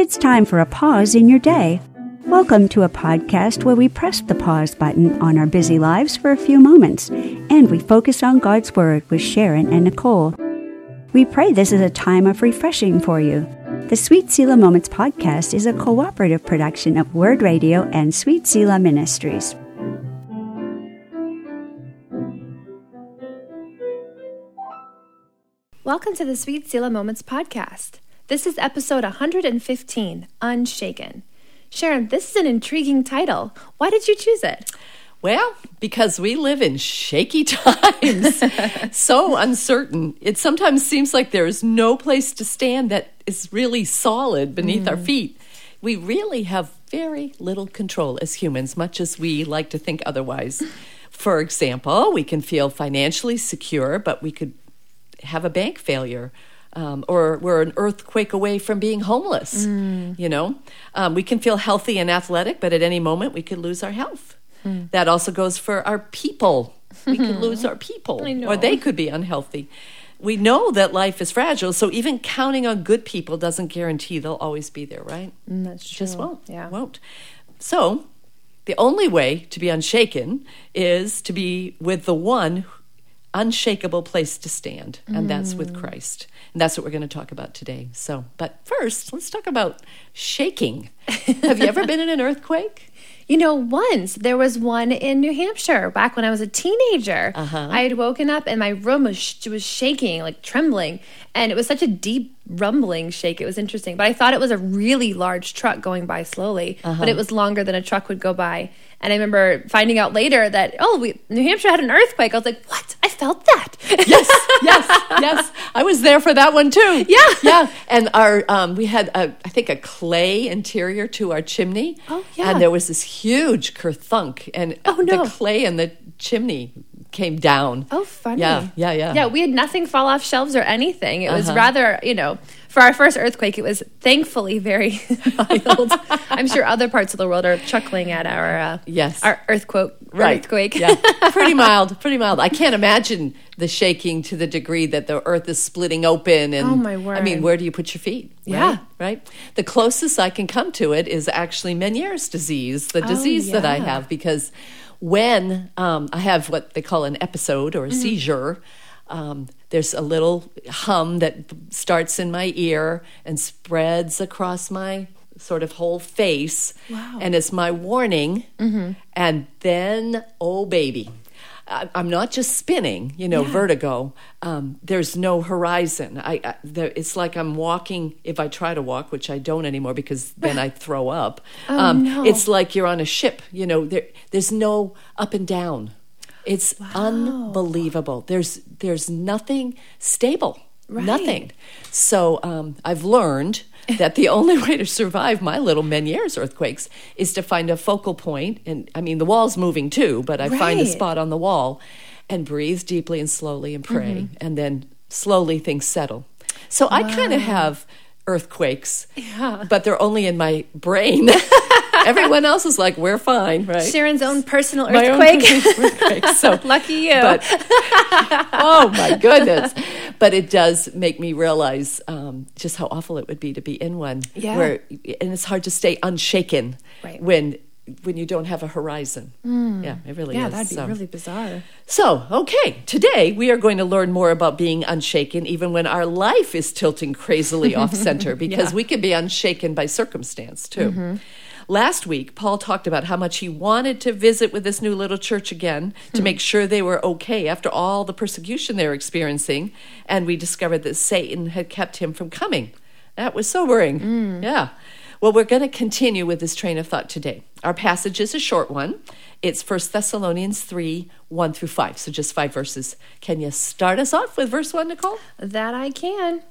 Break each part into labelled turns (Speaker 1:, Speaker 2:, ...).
Speaker 1: It's time for a pause in your day. Welcome to a podcast where we press the pause button on our busy lives for a few moments and we focus on God's Word with Sharon and Nicole. We pray this is a time of refreshing for you. The Sweet Selah Moments podcast is a cooperative production of Word Radio and Sweet Selah Ministries.
Speaker 2: Welcome to the Sweet Selah Moments podcast. This is episode 115 Unshaken. Sharon, this is an intriguing title. Why did you choose it?
Speaker 3: Well, because we live in shaky times, so uncertain. It sometimes seems like there is no place to stand that is really solid beneath mm. our feet. We really have very little control as humans, much as we like to think otherwise. For example, we can feel financially secure, but we could have a bank failure. Um, or we're an earthquake away from being homeless. Mm. You know, um, we can feel healthy and athletic, but at any moment we could lose our health. Mm. That also goes for our people. We could lose our people, or they could be unhealthy. We know that life is fragile, so even counting on good people doesn't guarantee they'll always be there, right?
Speaker 2: Mm, that's true.
Speaker 3: Just won't.
Speaker 2: Yeah,
Speaker 3: won't. So, the only way to be unshaken is to be with the one unshakable place to stand, and mm. that's with mm. Christ. And that's what we're going to talk about today. So, but first, let's talk about shaking. Have you ever been in an earthquake?
Speaker 2: You know, once there was one in New Hampshire back when I was a teenager. Uh-huh. I had woken up and my room was, sh- was shaking, like trembling. And it was such a deep rumbling shake. It was interesting. But I thought it was a really large truck going by slowly, uh-huh. but it was longer than a truck would go by. And I remember finding out later that, oh, we, New Hampshire had an earthquake. I was like, what? I felt that.
Speaker 3: yes, yes, yes. I was there for that one too.
Speaker 2: Yeah.
Speaker 3: Yeah. And our, um, we had, a, I think, a clay interior to our chimney.
Speaker 2: Oh, yeah.
Speaker 3: And there was this huge kerthunk. And
Speaker 2: oh, no.
Speaker 3: the clay in the chimney came down.
Speaker 2: Oh, funny.
Speaker 3: Yeah, yeah, yeah.
Speaker 2: Yeah, we had nothing fall off shelves or anything. It uh-huh. was rather, you know, for our first earthquake, it was thankfully very mild. I'm sure other parts of the world are chuckling at our uh,
Speaker 3: yes
Speaker 2: our earthquake.
Speaker 3: Right.
Speaker 2: Earthquake.
Speaker 3: yeah, pretty mild, pretty mild. I can't imagine the shaking to the degree that the earth is splitting open. And
Speaker 2: oh my word!
Speaker 3: I mean, where do you put your feet?
Speaker 2: Yeah,
Speaker 3: right. right? The closest I can come to it is actually Meniere's disease, the oh, disease yeah. that I have, because when um, I have what they call an episode or a mm-hmm. seizure. Um, there's a little hum that starts in my ear and spreads across my sort of whole face.
Speaker 2: Wow.
Speaker 3: And it's my warning. Mm-hmm. And then, oh, baby. I'm not just spinning, you know, yeah. vertigo. Um, there's no horizon. I, I there, it's like I'm walking. If I try to walk, which I don't anymore because then I throw up.
Speaker 2: Oh,
Speaker 3: um,
Speaker 2: no.
Speaker 3: It's like you're on a ship. You know, there, there's no up and down. It's wow. unbelievable. There's there's nothing stable.
Speaker 2: Right.
Speaker 3: Nothing. So um, I've learned that the only way to survive my little Meniere's earthquakes is to find a focal point, and I mean the wall's moving too, but I
Speaker 2: right.
Speaker 3: find a spot on the wall and breathe deeply and slowly and pray, mm-hmm. and then slowly things settle. So wow. I kind of have earthquakes,
Speaker 2: yeah.
Speaker 3: but they're only in my brain. Everyone else is like, we're fine, right?
Speaker 2: Sharon's own personal earthquake.
Speaker 3: Own earthquake. So
Speaker 2: lucky you.
Speaker 3: But, oh my goodness! But it does make me realize um, just how awful it would be to be in one.
Speaker 2: Yeah.
Speaker 3: Where and it's hard to stay unshaken
Speaker 2: right.
Speaker 3: when when you don't have a horizon.
Speaker 2: Mm.
Speaker 3: Yeah, it really
Speaker 2: yeah,
Speaker 3: is.
Speaker 2: that'd be
Speaker 3: so.
Speaker 2: really bizarre.
Speaker 3: So, okay, today we are going to learn more about being unshaken even when our life is tilting crazily off center because
Speaker 2: yeah.
Speaker 3: we can be unshaken by circumstance too. Mm-hmm. Last week, Paul talked about how much he wanted to visit with this new little church again to hmm. make sure they were okay after all the persecution they were experiencing. And we discovered that Satan had kept him from coming. That was sobering.
Speaker 2: Mm.
Speaker 3: Yeah. Well, we're going to continue with this train of thought today. Our passage is a short one. It's 1 Thessalonians 3 1 through 5. So just five verses. Can you start us off with verse 1, Nicole?
Speaker 2: That I can.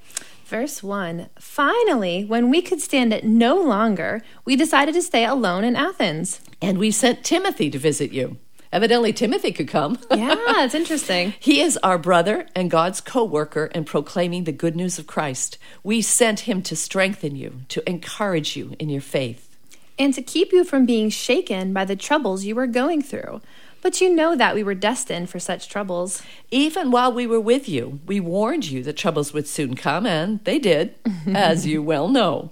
Speaker 2: Verse 1 Finally, when we could stand it no longer, we decided to stay alone in Athens.
Speaker 3: And we sent Timothy to visit you. Evidently, Timothy could come.
Speaker 2: yeah, it's interesting.
Speaker 3: he is our brother and God's co worker in proclaiming the good news of Christ. We sent him to strengthen you, to encourage you in your faith,
Speaker 2: and to keep you from being shaken by the troubles you were going through. But you know that we were destined for such troubles.
Speaker 3: Even while we were with you, we warned you that troubles would soon come, and they did, as you well know.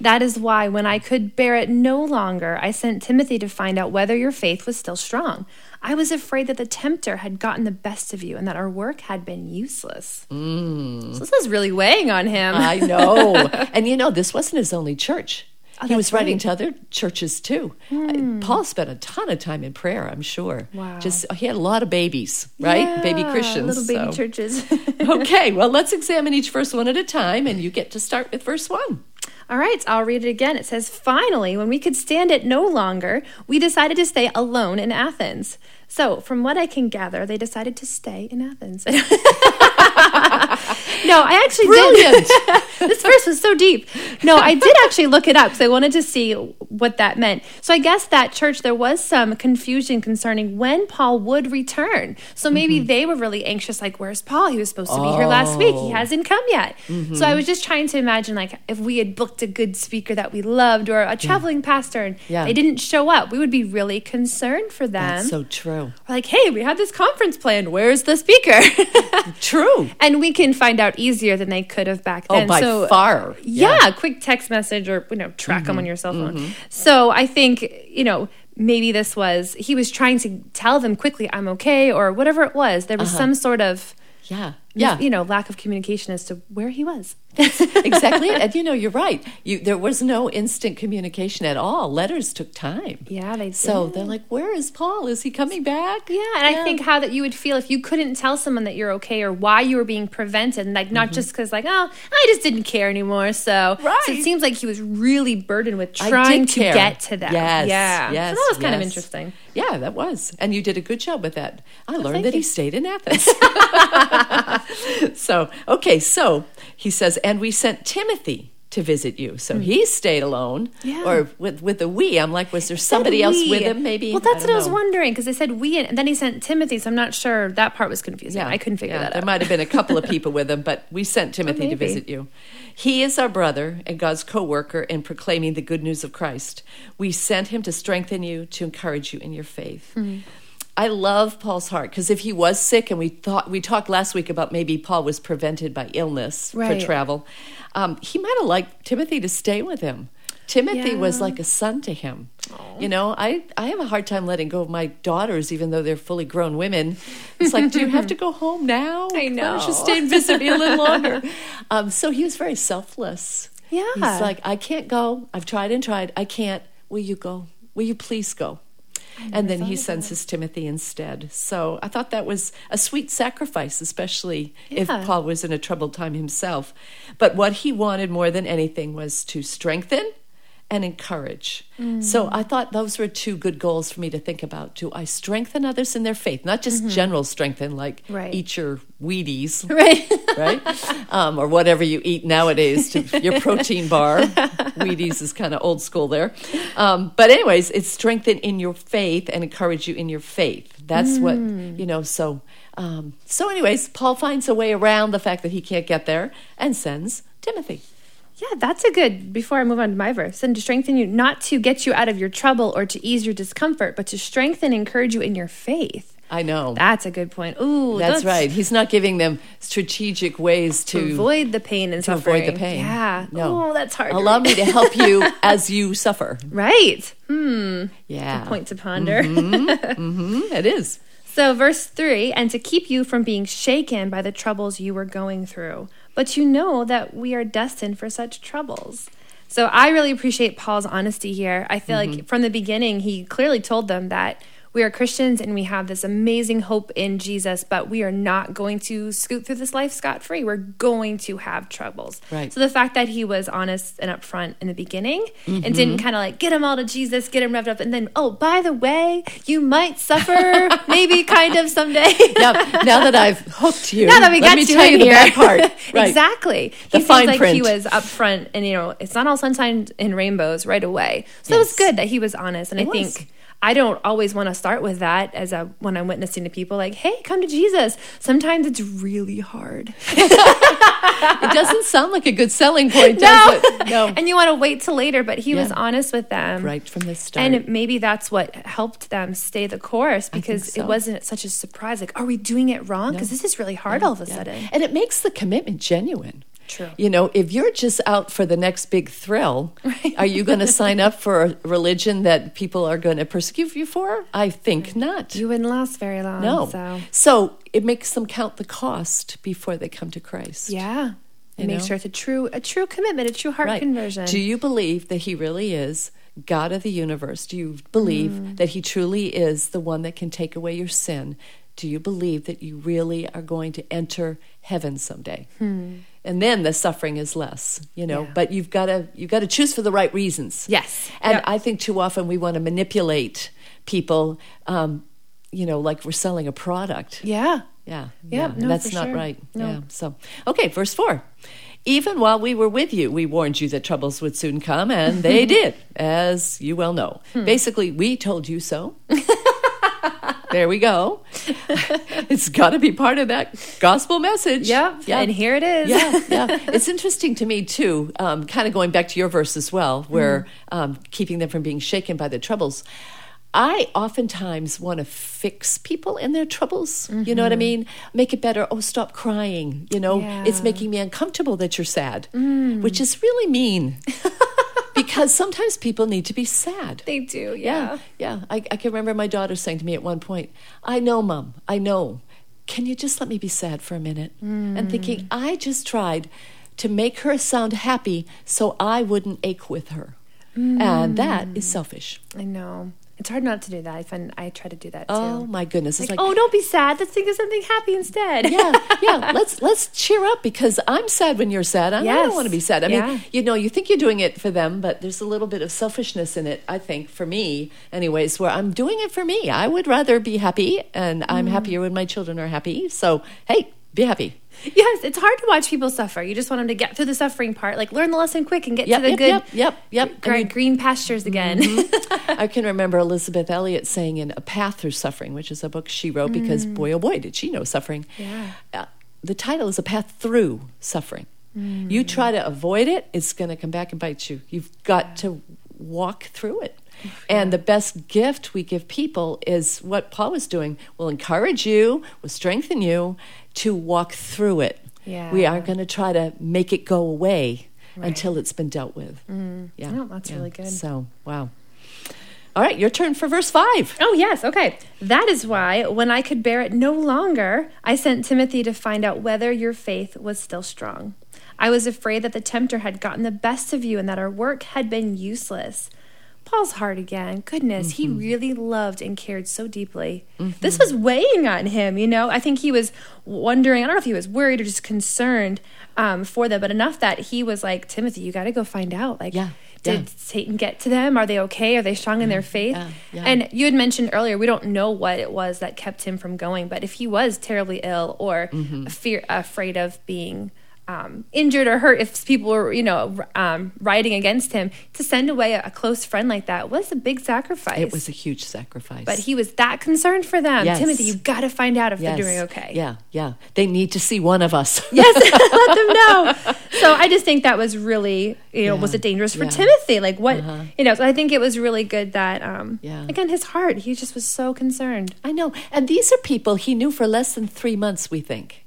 Speaker 2: That is why, when I could bear it no longer, I sent Timothy to find out whether your faith was still strong. I was afraid that the tempter had gotten the best of you and that our work had been useless.
Speaker 3: Mm.
Speaker 2: So this is really weighing on him.
Speaker 3: I know. and you know, this wasn't his only church.
Speaker 2: Oh,
Speaker 3: he was writing
Speaker 2: right.
Speaker 3: to other churches too. Uh, Paul spent a ton of time in prayer, I'm sure.
Speaker 2: Wow.
Speaker 3: Just he had a lot of babies, right? baby Christians.
Speaker 2: Little baby
Speaker 3: so-
Speaker 2: churches.
Speaker 3: okay, well, let's examine each verse one at a time, and you get to start with verse one.
Speaker 2: All right, I'll read it again. It says, Finally, when we could stand it no longer, we decided to stay alone in Athens. So, from what I can gather, they decided to stay in Athens. no, I actually
Speaker 3: Brilliant.
Speaker 2: did. this verse was so deep. No, I did actually look it up because I wanted to see what that meant. So, I guess that church, there was some confusion concerning when Paul would return. So, maybe mm-hmm. they were really anxious, like, where's Paul? He was supposed to be here last week. He oh. hasn't come yet. So, I mm-hmm. was just trying to imagine, like, if we had booked a good speaker that we loved or a traveling pastor and
Speaker 3: Yeah.
Speaker 2: they didn't show up, we would be really concerned for them.
Speaker 3: That's so true.
Speaker 2: We're like, hey, we had this conference planned. Where's the speaker?
Speaker 3: True.
Speaker 2: And we can find out easier than they could have back then.
Speaker 3: Oh, by
Speaker 2: so,
Speaker 3: far.
Speaker 2: Yeah, quick text message or you know track them
Speaker 3: Mm-hmm.
Speaker 2: on your cell phone. So I think you know maybe this was he was trying to tell them quickly I'm okay or whatever it was. There was some sort of
Speaker 3: Yeah. Yeah.
Speaker 2: you know lack of communication as to where he was.
Speaker 3: exactly. it. And you know, you're right. You there was no instant communication at all. Letters took time.
Speaker 2: Yeah, they
Speaker 3: So they're like, "Where is Paul? Is he coming back?"
Speaker 2: Yeah, and I think how that you would feel if you couldn't tell someone that you're okay or why you were being prevented, and like not mm-hmm. just because like oh I just didn't care anymore. So, so it seems like he was really burdened with trying to
Speaker 3: care.
Speaker 2: get to them.
Speaker 3: Yes,
Speaker 2: yeah,
Speaker 3: yes,
Speaker 2: So that was kind of interesting.
Speaker 3: Yeah, that was. And you did a good job with that. I learned
Speaker 2: thank
Speaker 3: that he stayed in Athens. so, okay, so he says, and we sent Timothy to visit you. So he stayed alone.
Speaker 2: Yeah.
Speaker 3: Or with with the we. I'm like, was there somebody else with him maybe?
Speaker 2: Well, that's
Speaker 3: I
Speaker 2: what I was wondering because they said we, and then he sent Timothy. So I'm not sure that part was confusing. Yeah. I couldn't figure
Speaker 3: yeah,
Speaker 2: that
Speaker 3: There might have been a couple of people with him, but we sent Timothy to visit you. He is our brother and God's co worker in proclaiming the good news of Christ. We sent him to strengthen you, to encourage you in your faith.
Speaker 2: Hmm.
Speaker 3: I love Paul's heart because if he was sick, and we thought we talked last week about maybe Paul was prevented by illness
Speaker 2: Right.
Speaker 3: for travel, um, he might have liked Timothy to stay with him. Timothy was like a son to him. You know, I, I have a hard time letting go of my daughters, even though they're fully grown women. It's like, do you have to go home now?
Speaker 2: I
Speaker 3: Why don't
Speaker 2: know.
Speaker 3: you stay and visit me a little longer? Um, so he was very selfless.
Speaker 2: Yeah.
Speaker 3: He's like, I can't go. I've tried and tried. I can't. Will you go? Will you please go? And then he sends his Timothy instead. So I thought that was a sweet sacrifice, especially if Paul was in a troubled time himself. But what he wanted more than anything was to strengthen and encourage. So I thought those were two good goals for me to think about. Do I strengthen others in their faith? Not just general strengthen, like
Speaker 2: Right.
Speaker 3: eat your Wheaties,
Speaker 2: right.
Speaker 3: right? um, or whatever you eat nowadays to your protein bar. Wheaties is kind of old school there. Um, but, anyways, it's strengthen in your faith and encourage you in your faith. That's what, you know, so. Um, so, anyways, Paul finds a way around the fact that he can't get there and sends Timothy.
Speaker 2: Yeah, that's a good. Before I move on to my verse, and to strengthen you, not to get you out of your trouble or to ease your discomfort, but to strengthen and encourage you in your faith.
Speaker 3: I know.
Speaker 2: That's a good point. Ooh,
Speaker 3: That's right. He's not giving them strategic ways to,
Speaker 2: To avoid the pain and
Speaker 3: to
Speaker 2: suffering.
Speaker 3: avoid the pain.
Speaker 2: Yeah.
Speaker 3: No.
Speaker 2: Oh, that's hard.
Speaker 3: Allow me to help you as you suffer.
Speaker 2: Right. Hmm.
Speaker 3: Yeah.
Speaker 2: Point to ponder.
Speaker 3: Mm, it is.
Speaker 2: So, verse 3 and to keep you from being shaken by the troubles you were going through. But you know that we are destined for such troubles. So, I really appreciate Paul's honesty here. I feel like mm-hmm. from the beginning, he clearly told them that we are Christians and we have this amazing hope in Jesus, but we are not going to scoot through this life scot free. We're going to have troubles.
Speaker 3: Right.
Speaker 2: So, the fact that he was honest and upfront in the beginning and
Speaker 3: Mm-hmm.
Speaker 2: didn't kind of like get them all to Jesus, get them revved up, and then, oh, by the way, you might suffer maybe kind of someday.
Speaker 3: Now, now that I've hooked you,
Speaker 2: now that we
Speaker 3: let
Speaker 2: got
Speaker 3: me
Speaker 2: you
Speaker 3: tell
Speaker 2: in here.
Speaker 3: bad part. Right.
Speaker 2: exactly.
Speaker 3: The
Speaker 2: he seems like he was upfront and, you know, it's not all sunshine and rainbows right away. So it was good that he was honest. And
Speaker 3: It
Speaker 2: I
Speaker 3: was.
Speaker 2: think. I don't always want to start with that as a when I'm witnessing to people like, "Hey, come to Jesus." Sometimes it's really hard.
Speaker 3: It doesn't sound like a good selling point, does it? No.
Speaker 2: and you want to wait till later, but he was honest with them.
Speaker 3: right from the start.
Speaker 2: And maybe that's what helped them stay the course because
Speaker 3: so.
Speaker 2: it wasn't such a surprise. Like, are we doing it wrong? Because this is really hard all of a
Speaker 3: Yeah.
Speaker 2: sudden.
Speaker 3: And it makes the commitment genuine.
Speaker 2: True.
Speaker 3: You know, if you're just out for the next big thrill, are you going to sign up for a religion that people are going to persecute you for? I think not.
Speaker 2: You wouldn't last very long.
Speaker 3: no.
Speaker 2: So
Speaker 3: So it makes them count the cost before they come to Christ.
Speaker 2: yeah,
Speaker 3: You
Speaker 2: make
Speaker 3: know?
Speaker 2: sure it's a true a true commitment, a true heart
Speaker 3: Right.
Speaker 2: conversion.
Speaker 3: Do you believe that he really is God of the universe? Do you believe
Speaker 2: Mm.
Speaker 3: that he truly is the one that can take away your sin? Do you believe that you really are going to enter heaven someday? And then the suffering is less, you know.
Speaker 2: Yeah.
Speaker 3: But you've got to you've got to choose for the right reasons.
Speaker 2: Yes.
Speaker 3: And
Speaker 2: Yep.
Speaker 3: I think too often we want to manipulate people, um, you know, like we're selling a product.
Speaker 2: yeah.
Speaker 3: Yeah.
Speaker 2: Yep,
Speaker 3: yeah.
Speaker 2: no,
Speaker 3: that's not
Speaker 2: sure.
Speaker 3: right.
Speaker 2: No.
Speaker 3: Yeah. So, okay, verse 4. Even while we were with you, we warned you that troubles would soon come, and they did, as you well know.
Speaker 2: Hmm.
Speaker 3: Basically, we told you so. there we go. it's got to be part of that gospel message.
Speaker 2: Yeah. And here it is.
Speaker 3: yeah, yeah. It's interesting to me too. Um, kind of going back to your verse as well, where um, keeping them from being shaken by the troubles. I oftentimes want to fix people in their troubles. You know what I mean? Make it better. Oh, stop crying. You know, it's making me uncomfortable that you're sad, which is really mean. because sometimes people need to be sad.
Speaker 2: They do.
Speaker 3: Yeah,
Speaker 2: Yeah.
Speaker 3: yeah. I, I can remember my daughter saying to me at one point, I know, Mom, I know. Can you just let me be sad for a minute? Hmm. And thinking, I just tried to make her sound happy so I wouldn't ache with her. Hmm. And that is selfish.
Speaker 2: I know. It's hard not to do that. I find I try to do that too.
Speaker 3: Oh my goodness. It's
Speaker 2: like,
Speaker 3: like,
Speaker 2: oh, don't be sad. Let's think of something happy instead.
Speaker 3: yeah, yeah. Let's let's cheer up because I'm sad when you're sad. I
Speaker 2: Yes.
Speaker 3: don't want to be sad. I
Speaker 2: Yeah.
Speaker 3: mean, you know, you think you're doing it for them, but there's a little bit of selfishness in it. I think for me, anyways, where I'm doing it for me. I would rather be happy, and
Speaker 2: Mm.
Speaker 3: I'm happier when my children are happy. So hey, be happy.
Speaker 2: Yes, it's hard to watch people suffer. You just want them to get through the suffering part, like learn the lesson quick and get
Speaker 3: Yep,
Speaker 2: to the
Speaker 3: yep,
Speaker 2: good,
Speaker 3: yep, yep, yep.
Speaker 2: Gr-
Speaker 3: you-
Speaker 2: green pastures again.
Speaker 3: I can remember Elisabeth Elliot saying in A Path Through Suffering, which is a book she wrote because boy, oh boy, did she know suffering.
Speaker 2: Mm. Yeah.
Speaker 3: Uh, the title is A Path Through Suffering.
Speaker 2: Mm.
Speaker 3: You try to avoid it, it's going to come back and bite you. You've got to walk through it. And the best gift we give people is what Paul was doing. We'll encourage you, we'll strengthen you to walk through it.
Speaker 2: Yeah.
Speaker 3: We aren't going to try to make it go away until it's been dealt with. Mm. Yeah.
Speaker 2: Oh, that's really good.
Speaker 3: So, wow. All right, your turn for verse 5.
Speaker 2: Oh, yes. Okay. That is why, when I could bear it no longer, I sent Timothy to find out whether your faith was still strong. I was afraid that the tempter had gotten the best of you and that our work had been useless. Paul's heart again. Goodness, he really loved and cared so deeply. This was weighing on him, you know. I think he was wondering, I don't know if he was worried or just concerned um, for them, but enough that he was like, Timothy, you got to go find out. Like,
Speaker 3: Yeah,
Speaker 2: did
Speaker 3: yeah.
Speaker 2: Satan get to them? Are they okay? Are they strong in their faith?
Speaker 3: yeah, yeah.
Speaker 2: And you had mentioned earlier, we don't know what it was that kept him from going, but if he was terribly ill or
Speaker 3: Mm-hmm.
Speaker 2: fear, afraid of being um, injured or hurt, if people were, you know, um, rioting against him, to send away a, close friend like that was a big sacrifice.
Speaker 3: It was a huge sacrifice.
Speaker 2: but he was that concerned for them.
Speaker 3: Yes.
Speaker 2: Timothy, you've got to find out if
Speaker 3: Yes.
Speaker 2: they're doing okay.
Speaker 3: Yeah, yeah. They need to see one of us.
Speaker 2: Yes, let them know. So I just think that was really, you know,
Speaker 3: Yeah.
Speaker 2: was it dangerous for
Speaker 3: Yeah.
Speaker 2: Timothy? Like what, you know? So I think it was really good that, um,
Speaker 3: Yeah.
Speaker 2: again, his heart, he just was so concerned.
Speaker 3: I know. And these are people he knew for less than three months, we think.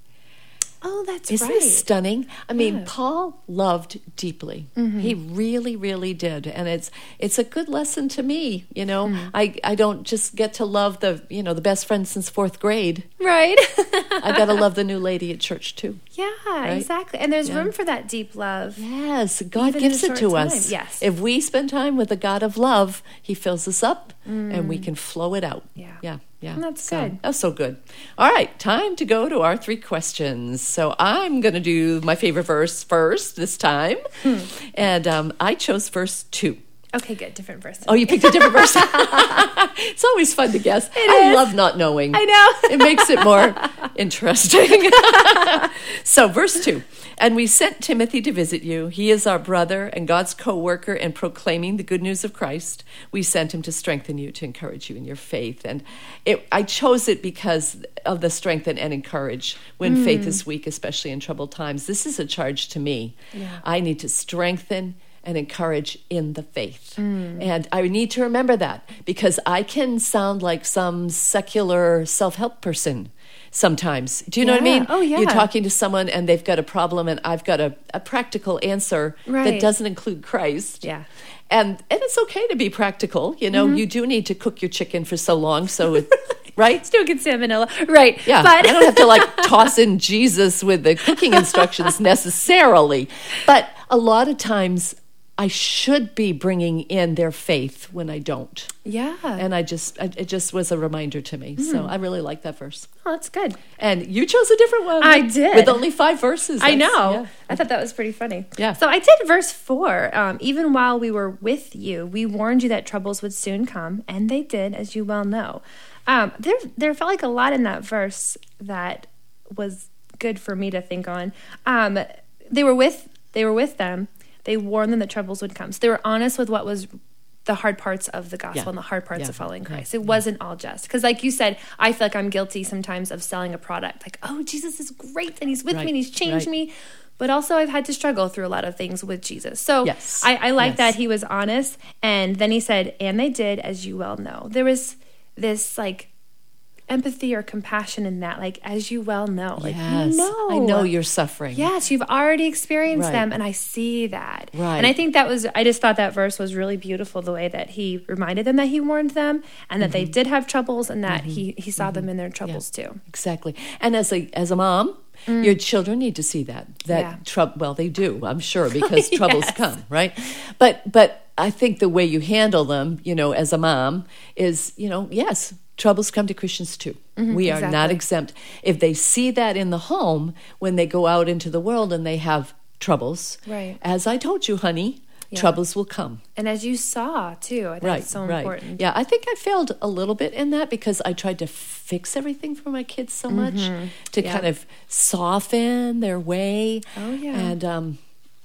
Speaker 2: Oh, that's
Speaker 3: Isn't
Speaker 2: right.
Speaker 3: this stunning? I mean,
Speaker 2: Yeah. Mm-hmm.
Speaker 3: Paul loved deeply. He really, really did, and it's it's a good lesson to me. You know,
Speaker 2: Hmm.
Speaker 3: I I don't just get to love the you know the best friend since fourth grade.
Speaker 2: right.
Speaker 3: I got to love the new lady at church too.
Speaker 2: yeah, exactly. And there's
Speaker 3: Yeah.
Speaker 2: room for that deep love.
Speaker 3: Yes, God gives it to
Speaker 2: short
Speaker 3: us.
Speaker 2: yes.
Speaker 3: If we spend time with the God of love, He fills us up and we can flow it out.
Speaker 2: Mm. Yeah.
Speaker 3: Yeah. Yeah.
Speaker 2: And that's
Speaker 3: So,
Speaker 2: good.
Speaker 3: That's so good. All right, time to go to our three questions. So I'm going to do my favorite verse first this time.
Speaker 2: Hmm.
Speaker 3: And um, I chose verse two.
Speaker 2: Okay, good. Different person.
Speaker 3: Oh, you picked a different verse. it's always fun to guess. I
Speaker 2: is.
Speaker 3: love not knowing.
Speaker 2: I know.
Speaker 3: it makes it more interesting. so, verse 2 And we sent Timothy to visit you. He is our brother and God's co worker in proclaiming the good news of Christ. We sent him to strengthen you, to encourage you in your faith. And it, I chose it because of the strengthen and encourage when faith hmm. is weak, especially in troubled times. This is a charge to me. I need to strengthen and encourage in the faith. And I need to remember that because I can sound like some secular self help person sometimes. Do you know what I mean?
Speaker 2: Oh, yeah.
Speaker 3: You're talking to someone and they've got a problem, and I've got a, a practical answer that doesn't include Christ.
Speaker 2: Yeah.
Speaker 3: And and it's okay to be practical. You know,
Speaker 2: Mm-hmm.
Speaker 3: you do need to cook your chicken for so long, so it, right?
Speaker 2: Still get salmonella. Right.
Speaker 3: Yeah,
Speaker 2: But
Speaker 3: I don't have to like toss in Jesus with the cooking instructions necessarily, but a lot of times I should be bringing in their faith when I don't,
Speaker 2: yeah.
Speaker 3: and I just I, it just was a reminder to me. So
Speaker 2: Mm.
Speaker 3: I really like that verse.
Speaker 2: oh, that's good.
Speaker 3: And you chose a different one.
Speaker 2: I did.
Speaker 3: with only five verses.
Speaker 2: I know.
Speaker 3: yeah.
Speaker 2: I thought that was pretty funny.
Speaker 3: Yeah.
Speaker 2: So I did verse four. Um, Even while we were with you, we warned you that troubles would soon come, and they did, as you well know. Um, there, there felt like a lot in that verse that was good for me to think on. Um, they were with, they were with them. They warned them that troubles would come. So they were honest with what was the hard parts of the gospel
Speaker 3: Yeah.
Speaker 2: and the hard parts
Speaker 3: Yeah.
Speaker 2: of following
Speaker 3: Yeah.
Speaker 2: Christ. It wasn't all just because, like you said, I feel like I'm guilty sometimes of selling a product. Like, oh, Jesus is great and He's with
Speaker 3: Right.
Speaker 2: me and He's changed
Speaker 3: Right.
Speaker 2: me. But also, I've had to struggle through a lot of things with Jesus. So
Speaker 3: Yes.
Speaker 2: I, I like
Speaker 3: Yes.
Speaker 2: that he was honest. And then he said, and they did, as you well know. There was this like empathy or compassion in that, like, as you well know. Like,
Speaker 3: Yes,
Speaker 2: you know.
Speaker 3: I know you're suffering.
Speaker 2: Yes, you've already experienced
Speaker 3: Right.
Speaker 2: them, and I see that.
Speaker 3: Right.
Speaker 2: And I think that was, I just thought that verse was really beautiful the way that he reminded them that he warned them and that they
Speaker 3: Mm-hmm.
Speaker 2: did have troubles and that he, he saw them in their troubles too.
Speaker 3: Exactly. And as a as a mom, your children need to see that that
Speaker 2: Mm. Yeah.
Speaker 3: trouble. Well, they do, I'm sure, because troubles come, right? But but I think the way you handle them, you know, as a mom, is you know, yes, troubles come to Christians too. we are not
Speaker 2: Mm-hmm.
Speaker 3: exempt. If they see that in the home when they go out into the world and they have troubles,
Speaker 2: Right.
Speaker 3: As I told you, honey,
Speaker 2: Yeah.
Speaker 3: troubles will come.
Speaker 2: And as you saw too, I think
Speaker 3: Right,
Speaker 2: it's so
Speaker 3: right.
Speaker 2: important.
Speaker 3: Yeah, I think I failed a little bit in that because I tried to fix everything for my kids so much to
Speaker 2: Mm-hmm. Yeah.
Speaker 3: kind of soften their way.
Speaker 2: Oh, yeah.
Speaker 3: and um,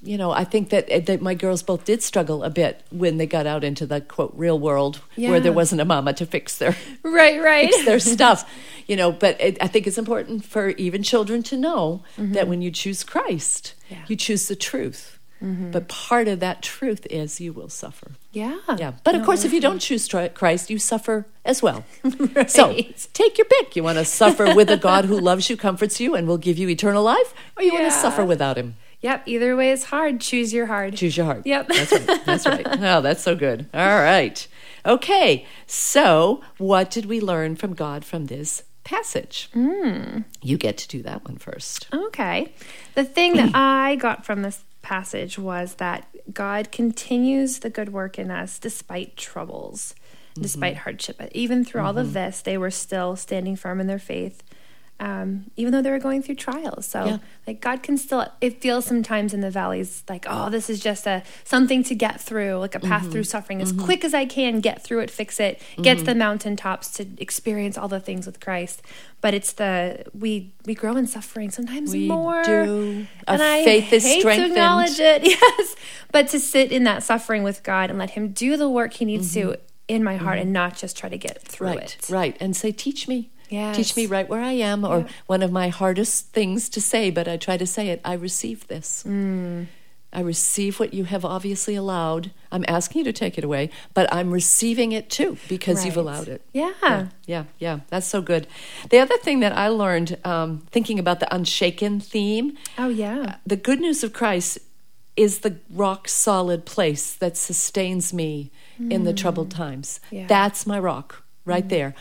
Speaker 3: you know, I think that that my girls both did struggle a bit when they got out into the quote real world where there wasn't a mama to fix their
Speaker 2: Right, right.
Speaker 3: their stuff. You know, but it, I think it's important for even children to know that when you choose Christ,
Speaker 2: Mm-hmm. Yeah.
Speaker 3: you choose the truth. But part of that truth is you will suffer.
Speaker 2: yeah.
Speaker 3: Yeah, but of course, if you don't choose Christ, you suffer as well. So
Speaker 2: Right.
Speaker 3: take your pick. You want to suffer with a God who loves you, comforts you, and will give you eternal life, or you want to suffer without Him.
Speaker 2: Yep. Either way is hard. Choose your hard.
Speaker 3: Choose your heart.
Speaker 2: Yep.
Speaker 3: That's right. That's right. Oh, that's so good. All right. Okay. So, what did we learn from God from this passage?
Speaker 2: Hmm.
Speaker 3: You get to do that one first.
Speaker 2: Okay. The thing that I got from this passage was that God continues the good work in us despite troubles, despite mm-hmm. hardship. Even through all of mm-hmm. this, they were still standing firm in their faith. Um, even though they were going through trials, so
Speaker 3: Yeah.
Speaker 2: like God can still. It feels sometimes in the valleys like, oh, this is just a something to get through, like a path through suffering. As quick as I can, get through it, fix it, get to the mountaintops to experience all the things with Christ. But it's the we we grow in suffering sometimes
Speaker 3: We
Speaker 2: more.
Speaker 3: do. Our
Speaker 2: And I
Speaker 3: faith is strengthened.
Speaker 2: to acknowledge it, yes. But to sit in that suffering with God and let Him do the work He needs to in my heart, and not just try to get through
Speaker 3: Mm-hmm. Right,
Speaker 2: it.
Speaker 3: right. And say, teach me.
Speaker 2: Yes.
Speaker 3: Teach me right where I am, or one of my hardest things to say, but I try to say it. I receive this.
Speaker 2: Mm.
Speaker 3: I receive what you have obviously allowed. I'm asking you to take it away, but I'm receiving it too because you've allowed it.
Speaker 2: Yeah.
Speaker 3: yeah, yeah, yeah. That's so good. The other thing that I learned, um, thinking about the unshaken theme,
Speaker 2: Oh yeah.
Speaker 3: the good news of Christ is the rock solid place that sustains me in the troubled times.
Speaker 2: Mm. Yeah. Mm.
Speaker 3: That's my rock right there.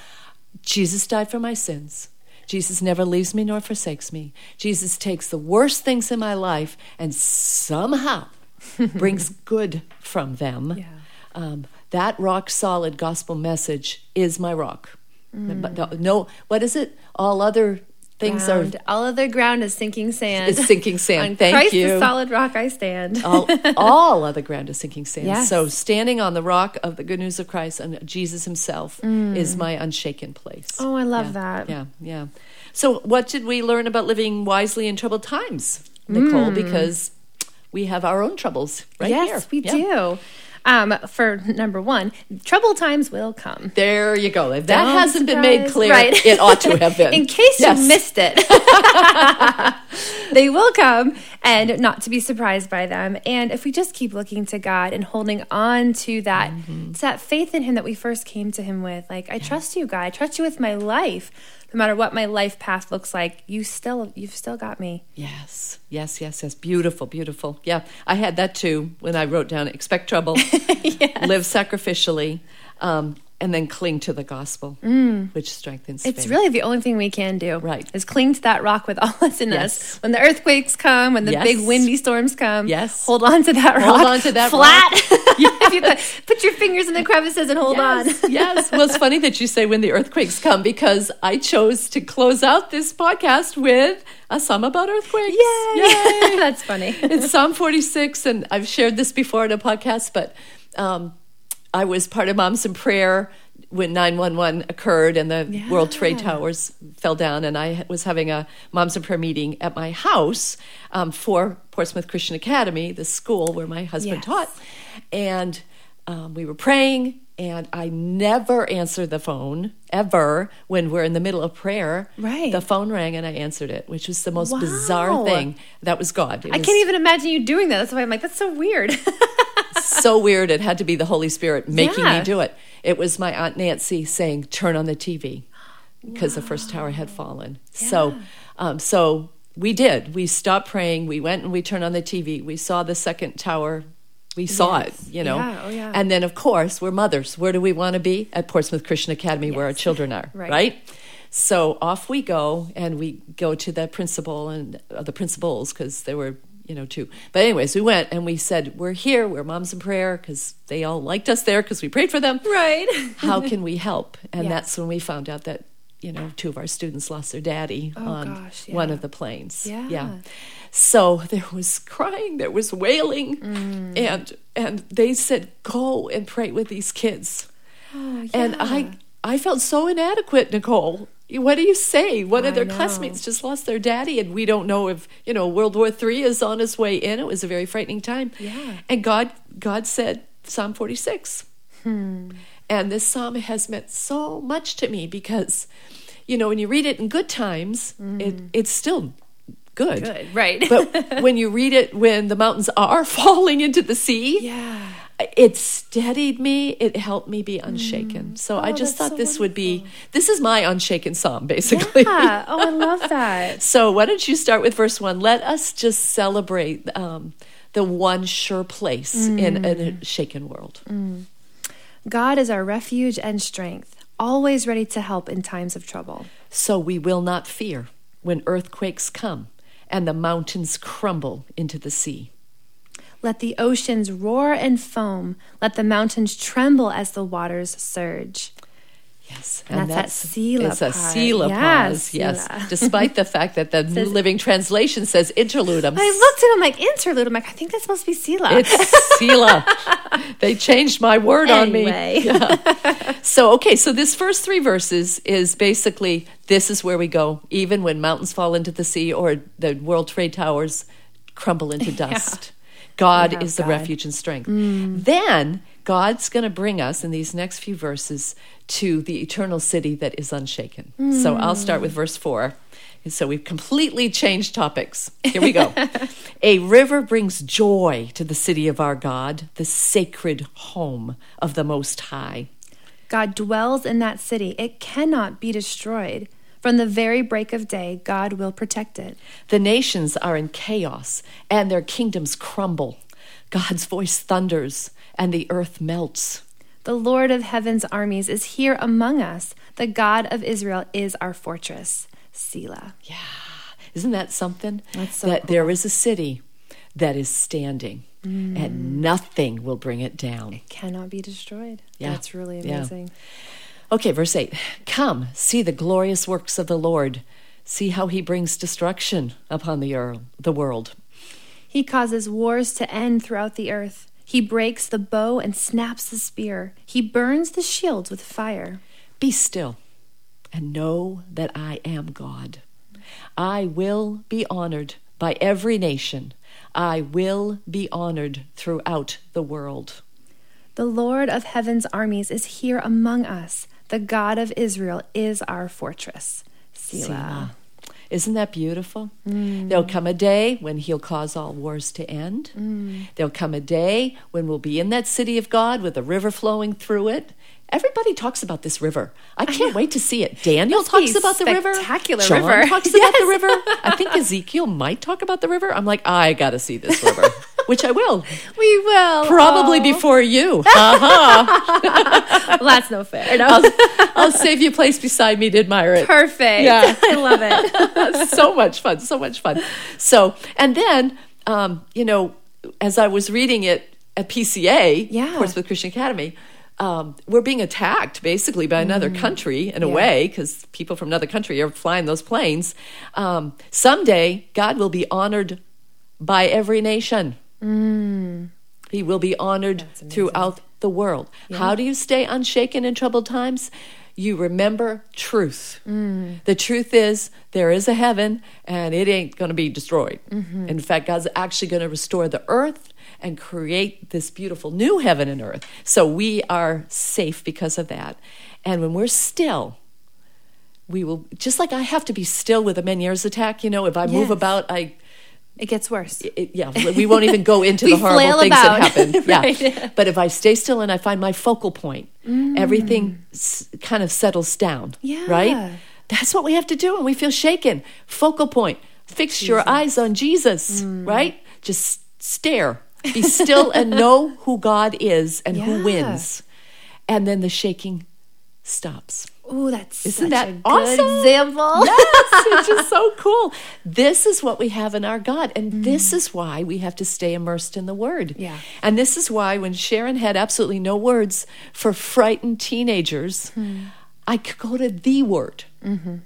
Speaker 3: Jesus died for my sins. Jesus never leaves me nor forsakes me. Jesus takes the worst things in my life and somehow brings good from them.
Speaker 2: Yeah.
Speaker 3: Um, that rock solid gospel message is my rock.
Speaker 2: Mm.
Speaker 3: No, what is it? All other things
Speaker 2: Ground.
Speaker 3: are
Speaker 2: all other ground is sinking sand.
Speaker 3: Is sinking sand.
Speaker 2: On
Speaker 3: Thank
Speaker 2: Christ,
Speaker 3: you.
Speaker 2: the solid rock I stand.
Speaker 3: all, all other ground is sinking sand.
Speaker 2: Yes.
Speaker 3: So standing on the rock of the good news of Christ and Jesus himself is my unshaken place.
Speaker 2: Mm. Oh, I love
Speaker 3: Yeah,
Speaker 2: that.
Speaker 3: Yeah, yeah. So what did we learn about living wisely in troubled times, Nicole? Because we have our own troubles right
Speaker 2: Mm. yes,
Speaker 3: here.
Speaker 2: we
Speaker 3: Yeah.
Speaker 2: do. Um, for number one, trouble times will come.
Speaker 3: There you go. If that
Speaker 2: Don't
Speaker 3: hasn't been made clear,
Speaker 2: Right.
Speaker 3: it ought to have been.
Speaker 2: In case
Speaker 3: Yes.
Speaker 2: you missed it, they will come and not to be surprised by them. And if we just keep looking to God and holding on to that,
Speaker 3: Mm-hmm.
Speaker 2: to that faith in Him that we first came to Him with, like, I trust you, God. I trust you with my life. No matter what my life path looks like, you still you've still got me.
Speaker 3: Yes, yes, yes, yes. Beautiful, beautiful. Yeah, I had that too when I wrote down expect trouble,
Speaker 2: Yes.
Speaker 3: live sacrificially, um, and then cling to the gospel, which strengthens
Speaker 2: It's
Speaker 3: faith.
Speaker 2: really the only thing we can do.
Speaker 3: Right.
Speaker 2: Is cling to that rock with all that's in
Speaker 3: Yes.
Speaker 2: us. When the earthquakes come, when the
Speaker 3: Yes.
Speaker 2: big windy storms come,
Speaker 3: Yes.
Speaker 2: hold on to that rock.
Speaker 3: Hold on to that
Speaker 2: flat. If you put, your fingers in the crevices and hold
Speaker 3: yes,
Speaker 2: on.
Speaker 3: yes. Well, it's funny that you say when the earthquakes come because I chose to close out this podcast with a psalm about earthquakes.
Speaker 2: Yay! That's funny.
Speaker 3: it's Psalm 46, and I've shared this before in a podcast, but um, I was part of Moms in Prayer when 911 occurred and the World Trade Towers fell down, and I was having a Moms in Prayer meeting at my house um, for Portsmouth Christian Academy, the school where my husband
Speaker 2: Yes.
Speaker 3: taught. And um, we were praying, and I never answer the phone ever when we're in the middle of prayer.
Speaker 2: Right.
Speaker 3: The phone rang, and I answered it, which was the most
Speaker 2: Wow.
Speaker 3: bizarre thing. That was God. It
Speaker 2: I
Speaker 3: was
Speaker 2: can't even imagine you doing that. That's why I'm like, that's so weird.
Speaker 3: so weird. It had to be the Holy Spirit making
Speaker 2: Yeah.
Speaker 3: me do it. It was my Aunt Nancy saying, "Turn on the TV," because the first tower had fallen. So, um, so we did. We stopped praying. We went and we turned on the TV. We saw the second tower. We saw
Speaker 2: Yes.
Speaker 3: it, you know.
Speaker 2: Yeah, oh, yeah.
Speaker 3: And then, of course, we're mothers. Where do we want to be? At Portsmouth Christian Academy, where our children are,
Speaker 2: Right.
Speaker 3: right? So off we go, and we go to the principal and uh, the principals because there were, you know, too. But anyways, we went and we said, "We're here. We're moms in prayer because they all liked us there because we prayed for them.
Speaker 2: right.
Speaker 3: How can we help?" And
Speaker 2: Yes.
Speaker 3: that's when we found out that you know two of our students lost their daddy
Speaker 2: Oh,
Speaker 3: on
Speaker 2: gosh,
Speaker 3: one of the planes.
Speaker 2: Yeah. yeah.
Speaker 3: So there was crying, there was wailing,
Speaker 2: Mm.
Speaker 3: and and they said, "Go and pray with these kids."
Speaker 2: Oh,
Speaker 3: And I I felt so inadequate, Nicole. What do you say? One of their classmates just lost their daddy, and we don't know if you know World War III is on its way in. It was a very frightening time.
Speaker 2: Yeah.
Speaker 3: And God God said Psalm forty six,
Speaker 2: Hmm.
Speaker 3: and this psalm has meant so much to me because, you know, when you read it in good times, it it's still good.
Speaker 2: Mm. Good, right.
Speaker 3: but when you read it when the mountains are falling into the sea,
Speaker 2: Yeah.
Speaker 3: It steadied me. It helped me be unshaken. So I
Speaker 2: Oh,
Speaker 3: just thought
Speaker 2: so
Speaker 3: this would be this is my unshaken psalm, basically.
Speaker 2: Yeah. Oh, I love that.
Speaker 3: So why don't you start with verse one? Let us just celebrate um, the one sure place in, in
Speaker 2: Mm.
Speaker 3: a shaken world.
Speaker 2: God is our refuge and strength, always ready to help in times of trouble.
Speaker 3: So we will not fear when earthquakes come and the mountains crumble into the sea.
Speaker 2: Let the oceans roar and foam. Let the mountains tremble as the waters surge.
Speaker 3: Yes,
Speaker 2: And that's that Selah
Speaker 3: It's a. Selah
Speaker 2: Yeah,
Speaker 3: pause. Yes, despite the fact that the New Living Translation says interludum.
Speaker 2: I looked at him like interlude. I'm like, I think that's supposed to be Selah.
Speaker 3: It's Selah. they changed my word on me. Yeah. So, okay, so this first three verses is basically this is where we go, even when mountains fall into the sea or the World Trade Towers crumble into dust. God is the
Speaker 2: God. Mm.
Speaker 3: refuge and strength. Then God's going to bring us in these next few verses to the eternal city that is unshaken. So I'll start with verse 4. And so we've completely changed topics. Here we go. A river brings joy to the city of our God, the sacred home of the Most High.
Speaker 2: God dwells in that city. It cannot be destroyed. From the very break of day, God will protect it.
Speaker 3: The nations are in chaos and their kingdoms crumble. God's voice thunders and the earth melts.
Speaker 2: The Lord of heaven's armies is here among us. The God of Israel is our fortress. Selah. Yeah.
Speaker 3: Isn't that something?
Speaker 2: That's so
Speaker 3: that there is a city that is standing and mm. nothing will bring it down.
Speaker 2: It cannot be destroyed.
Speaker 3: Yeah.
Speaker 2: That's really
Speaker 3: Yeah. Okay, verse 8. Come, see the glorious works of the Lord. See how he brings destruction upon the, earl, the world.
Speaker 2: He causes wars to end throughout the earth. He breaks the bow and snaps the spear. He burns the shields with fire.
Speaker 3: Be still and know that I am God. I will be honored by every nation. I will be honored throughout the world.
Speaker 2: The Lord of heaven's armies is here among us. The God of Israel is our fortress. Selah.
Speaker 3: Selah. Isn't that beautiful? Mm. There'll come a day when he'll cause all wars to end. Mm. There'll come a day when we'll be in that city of God with a river flowing through it, Everybody talks about this river. I can't wait to see it. Daniel talks about the river.
Speaker 2: spectacular
Speaker 3: John
Speaker 2: river.
Speaker 3: talks about the river. I think Ezekiel might talk about the river. I'm like, I got to see this river, which I will.
Speaker 2: We will.
Speaker 3: Probably
Speaker 2: Oh.
Speaker 3: before you. Uh-huh.
Speaker 2: Well, that's no fair. No.
Speaker 3: I'll, I'll save you a place beside me to admire it.
Speaker 2: Perfect.
Speaker 3: Yeah.
Speaker 2: I love it.
Speaker 3: so much fun, so much fun. So, and then, um, you know, as I was reading it at PCA,
Speaker 2: Yeah.
Speaker 3: Portsmouth Christian Academy, um, we're being attacked basically by another country in a way because people from another country are flying those planes. Um, someday, God will be honored by every nation. He will be honored throughout the world. How do you stay unshaken in troubled times? You remember truth. The truth is, there is a heaven and it ain't going to be destroyed. Mm-hmm. In fact, God's actually going to restore the earth and create this beautiful new heaven and earth. So we are safe because of that. And when we're still, we will, just like I have to be still with a Meniere's attack, you know, if I move about, I
Speaker 2: It gets worse.
Speaker 3: it, yeah, we won't even go into the horrible things
Speaker 2: about.
Speaker 3: that happen. Yeah.
Speaker 2: Right.
Speaker 3: But if I stay still and I find my focal point, everything s- kind of settles down.
Speaker 2: Yeah.
Speaker 3: Right? That's what we have to do when we feel shaken. Focal point. Fix your eyes on Jesus,
Speaker 2: Mm.
Speaker 3: right? Just stare. Be still and know who God is and
Speaker 2: Yeah.
Speaker 3: who wins. And then the shaking stops.
Speaker 2: Ooh, that's
Speaker 3: Isn't
Speaker 2: such
Speaker 3: that awesome?
Speaker 2: example.
Speaker 3: Yes, it's just so cool. This is what we have in our God. And mm. this is why we have to stay immersed in the Word.
Speaker 2: Yeah.
Speaker 3: And this is why when Sharon had absolutely no words for frightened teenagers, hmm. I could go to the Word. Mm-hmm.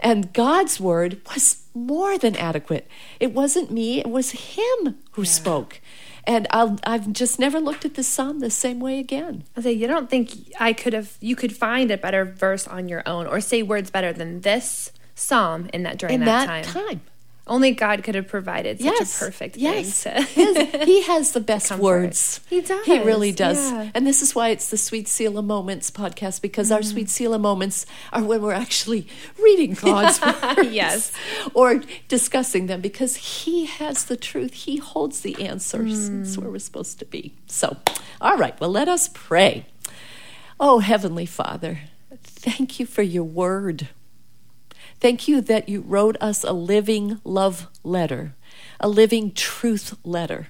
Speaker 3: And God's Word was more than adequate. It wasn't me, it was Him who spoke. And I'll, I've just never looked at the psalm the same way again.
Speaker 2: I say you don't think I could have you could find a better verse on your own or say words better than this psalm in that during
Speaker 3: In
Speaker 2: that,
Speaker 3: that
Speaker 2: time.
Speaker 3: time.
Speaker 2: Only God could have provided such
Speaker 3: yes,
Speaker 2: a perfect
Speaker 3: yes.
Speaker 2: thing
Speaker 3: His- he has the best
Speaker 2: comfort.
Speaker 3: words.
Speaker 2: He does,
Speaker 3: He really does.
Speaker 2: yeah.
Speaker 3: And this is why it's the Sweet Selah Moments podcast because our
Speaker 2: Mm.
Speaker 3: Sweet Selah Moments are when we're actually reading God's words.
Speaker 2: Yes.
Speaker 3: Or discussing them because He has the truth. He holds the answers.
Speaker 2: Mm.
Speaker 3: That's where we're supposed to be. So, all right, well, let us pray. Oh, Heavenly Father, thank you for your word. Thank you that you wrote us a living love letter, a living truth letter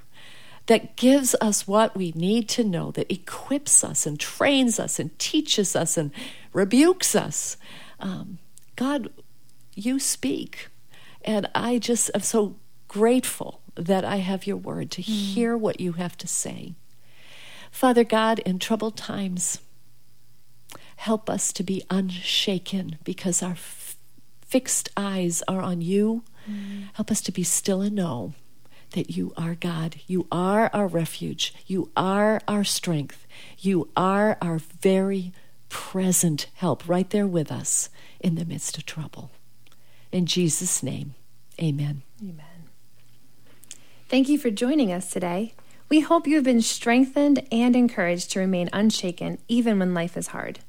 Speaker 3: that gives us what we need to know, that equips us and trains us and teaches us and rebukes us. Um, God, you speak. And I just am so grateful that I have your word to hear what you have to say. Father God, in troubled times, help us to be unshaken because our fixed eyes are on you. Help us to be still and know that you are God. You are our refuge. You are our strength. You are our very present help right there with us in the midst of trouble. In Jesus' name, amen.
Speaker 2: Amen. Thank you for joining us today. We hope you have been strengthened and encouraged to remain unshaken even when life is hard.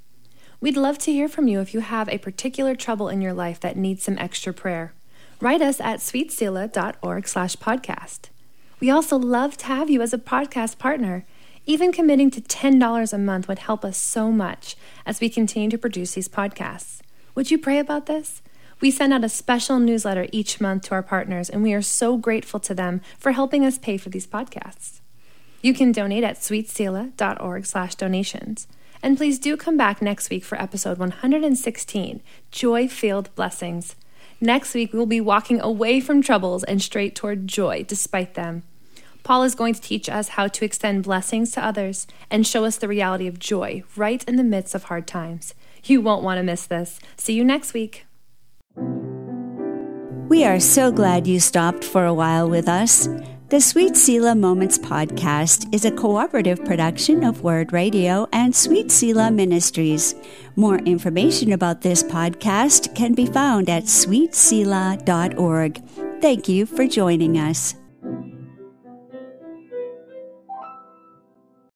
Speaker 2: We'd love to hear from you if you have a particular trouble in your life that needs some extra prayer. Write us at sweetselah.org slash podcast. We also love to have you as a podcast partner. Even committing to $10 a month would help us so much as we continue to produce these podcasts. Would you pray about this? We send out a special newsletter each month to our partners, and we are so grateful to them for helping us pay for these podcasts. You can donate at sweetselah.org slash donations. And please do come back next week for episode 116, Joy-Filled Blessings. Next week, we'll be walking away from troubles and straight toward joy despite them. Paul is going to teach us how to extend blessings to others and show us the reality of joy right in the midst of hard times. You won't want to miss this. See you next week.
Speaker 1: We are so glad you stopped for a while with us. The Sweet Selah Moments podcast is a cooperative production of Word Radio and Sweet Selah Ministries. More information about this podcast can be found at sweetselah.org. Thank you for joining us.